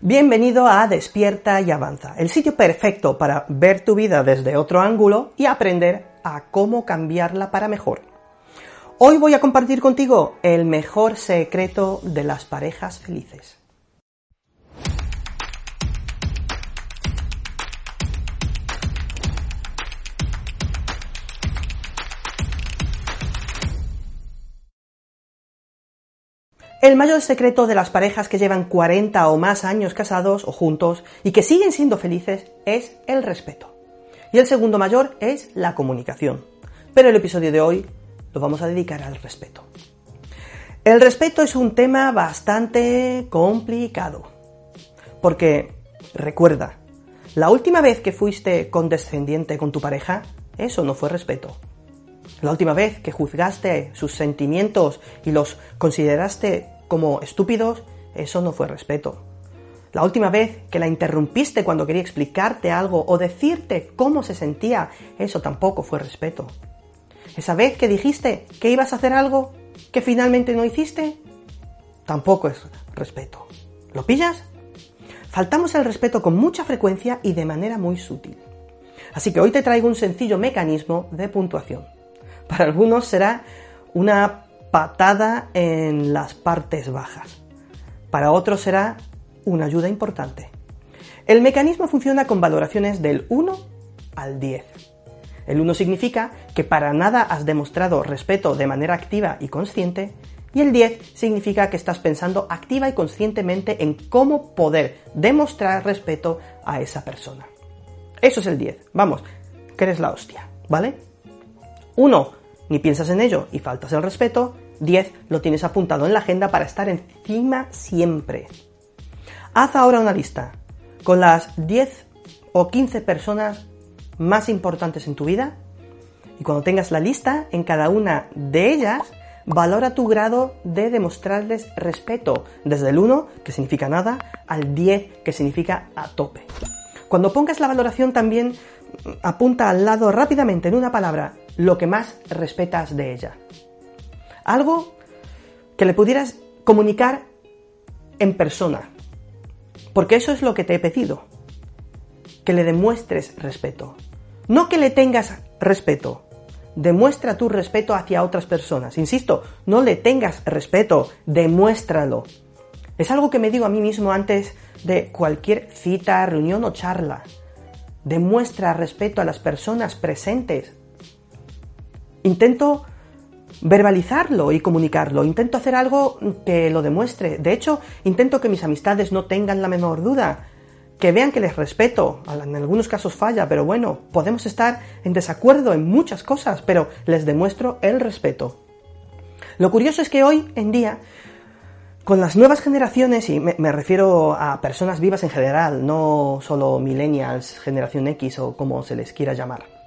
Bienvenido a Despierta y Avanza, el sitio perfecto para ver tu vida desde otro ángulo y aprender a cómo cambiarla para mejor. Hoy voy a compartir contigo el mejor secreto de las parejas felices. El mayor secreto de las parejas que llevan 40 o más años casados o juntos y que siguen siendo felices es el respeto. Y el segundo mayor es la comunicación. Pero el episodio de hoy lo vamos a dedicar al respeto. El respeto es un tema bastante complicado. Porque, recuerda, la última vez que fuiste condescendiente con tu pareja, eso no fue respeto. La última vez que juzgaste sus sentimientos y los consideraste como estúpidos, eso no fue respeto. La última vez que la interrumpiste cuando quería explicarte algo o decirte cómo se sentía, eso tampoco fue respeto. Esa vez que dijiste que ibas a hacer algo que finalmente no hiciste, tampoco es respeto. ¿Lo pillas? Faltamos el respeto con mucha frecuencia y de manera muy sutil. Así que hoy te traigo un sencillo mecanismo de puntuación. Para algunos será una patada en las partes bajas. Para otros será una ayuda importante. El mecanismo funciona con valoraciones del 1 al 10. El 1 significa que para nada has demostrado respeto de manera activa y consciente, y el 10 significa que estás pensando activa y conscientemente en cómo poder demostrar respeto a esa persona. Eso es el 10. Vamos, que eres la hostia, ¿vale? 1 ni piensas en ello y faltas el respeto, 10 lo tienes apuntado en la agenda para estar encima siempre. Haz ahora una lista con las 10 o 15 personas más importantes en tu vida y cuando tengas la lista en cada una de ellas, valora tu grado de demostrarles respeto, desde el 1, que significa nada, al 10, que significa a tope. Cuando pongas la valoración también apunta al lado rápidamente en una palabra lo que más respetas de ella. Algo que le pudieras comunicar en persona. Porque eso es lo que te he pedido. Que le demuestres respeto. No que le tengas respeto. Demuestra tu respeto hacia otras personas. Insisto, no le tengas respeto, demuéstralo. Es algo que me digo a mí mismo antes de cualquier cita, reunión o charla. Demuestra respeto a las personas presentes. Intento verbalizarlo y comunicarlo. Intento hacer algo que lo demuestre. De hecho, intento que mis amistades no tengan la menor duda. Que vean que les respeto. En algunos casos falla, pero bueno, podemos estar en desacuerdo en muchas cosas, pero les demuestro el respeto. Lo curioso es que hoy en día, con las nuevas generaciones, y me, refiero a personas vivas en general, no solo millennials, generación X o como se les quiera llamar,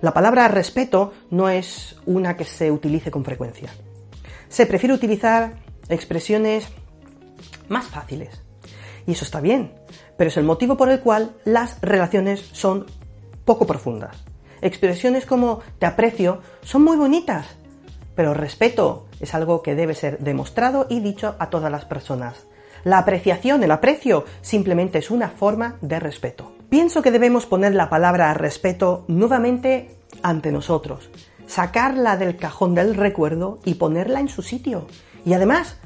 la palabra respeto no es una que se utilice con frecuencia. Se prefiere utilizar expresiones más fáciles. Y eso está bien, pero es el motivo por el cual las relaciones son poco profundas. Expresiones como te aprecio son muy bonitas, pero respeto es algo que debe ser demostrado y dicho a todas las personas. La apreciación, el aprecio, simplemente es una forma de respeto. Pienso que debemos poner la palabra respeto nuevamente ante nosotros, sacarla del cajón del recuerdo y ponerla en su sitio. Y además,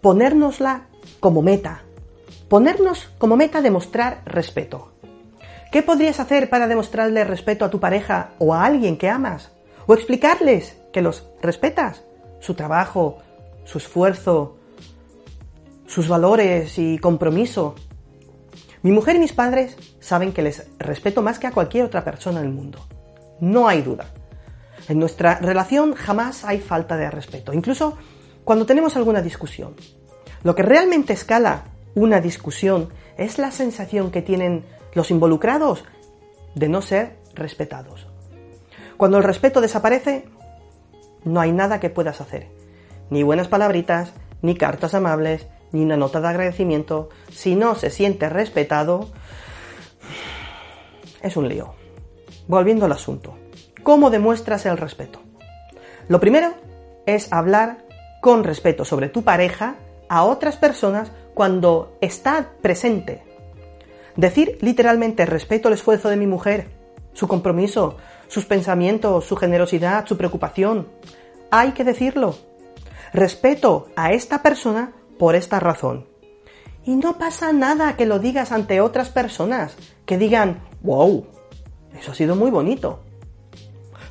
ponérnosla como meta. Ponernos como meta demostrar respeto. ¿Qué podrías hacer para demostrarle respeto a tu pareja o a alguien que amas? ¿O explicarles que los respetas? Su trabajo, su esfuerzo, sus valores y compromiso, mi mujer y mis padres saben que les respeto más que a cualquier otra persona en el mundo. No hay duda. En nuestra relación jamás hay falta de respeto, incluso cuando tenemos alguna discusión. Lo que realmente escala una discusión es la sensación que tienen los involucrados de no ser respetados. Cuando el respeto desaparece, no hay nada que puedas hacer. Ni buenas palabritas, ni cartas amables, ni una nota de agradecimiento. Si no se siente respetado, es un lío. Volviendo al asunto. ¿Cómo demuestras el respeto? Lo primero es hablar con respeto sobre tu pareja a otras personas cuando está presente. Decir literalmente respeto el esfuerzo de mi mujer, su compromiso, sus pensamientos, su generosidad, su preocupación. Hay que decirlo. Respeto a esta persona por esta razón. Y no pasa nada que lo digas ante otras personas, que digan, wow, eso ha sido muy bonito.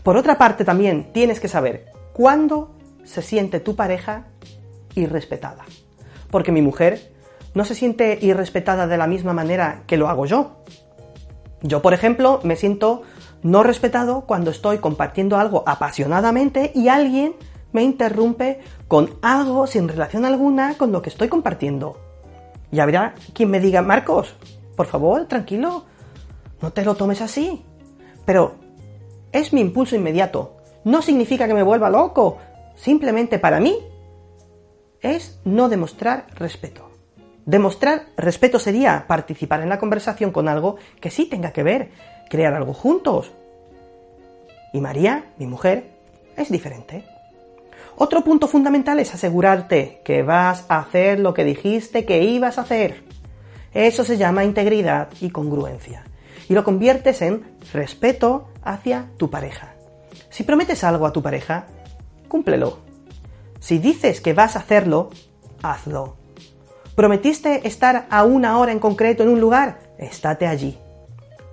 Por otra parte también tienes que saber cuándo se siente tu pareja irrespetada. Porque mi mujer no se siente irrespetada de la misma manera que lo hago yo. Yo, por ejemplo, me siento no respetado cuando estoy compartiendo algo apasionadamente y alguien me interrumpe con algo sin relación alguna con lo que estoy compartiendo. Y habrá quien me diga, Marcos, por favor, tranquilo, no te lo tomes así. Pero es mi impulso inmediato. No significa que me vuelva loco. Simplemente para mí es no demostrar respeto. Demostrar respeto sería participar en la conversación con algo que sí tenga que ver, crear algo juntos. Y María, mi mujer, es diferente. Otro punto fundamental es asegurarte que vas a hacer lo que dijiste que ibas a hacer. Eso se llama integridad y congruencia. Y lo conviertes en respeto hacia tu pareja. Si prometes algo a tu pareja, cúmplelo. Si dices que vas a hacerlo, hazlo. ¿Prometiste estar a una hora en concreto en un lugar? Estate allí.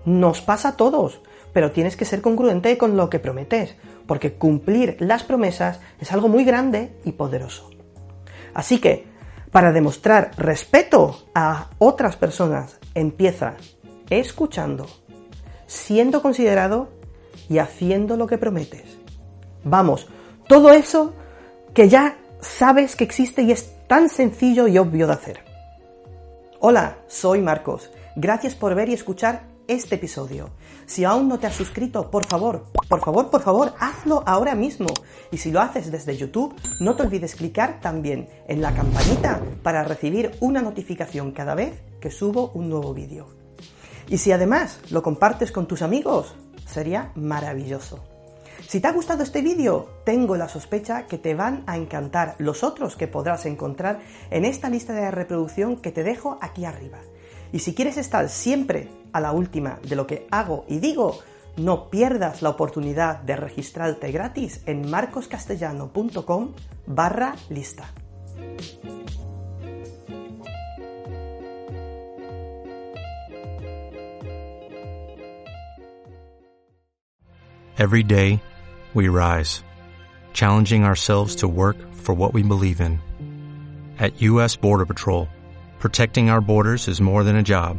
Nos pasa a todos, pero tienes que ser congruente con lo que prometes, porque cumplir las promesas es algo muy grande y poderoso. Así que, para demostrar respeto a otras personas, empieza escuchando, siendo considerado y haciendo lo que prometes. Vamos, todo eso que ya sabes que existe y es tan sencillo y obvio de hacer. Hola, soy Marcos. Gracias por ver y escuchar este episodio. Si aún no te has suscrito, por favor, por favor, por favor, hazlo ahora mismo. Y si lo haces desde YouTube, no te olvides clicar también en la campanita para recibir una notificación cada vez que subo un nuevo vídeo. Y si además lo compartes con tus amigos, sería maravilloso. Si te ha gustado este vídeo, tengo la sospecha que te van a encantar los otros que podrás encontrar en esta lista de reproducción que te dejo aquí arriba. Y si quieres estar siempre a la última de lo que hago y digo, no pierdas la oportunidad de registrarte gratis en marcoscastellano.com barra lista. Every day we rise, challenging ourselves to work for what we believe in. At U.S. Border Patrol, protecting our borders is more than a job,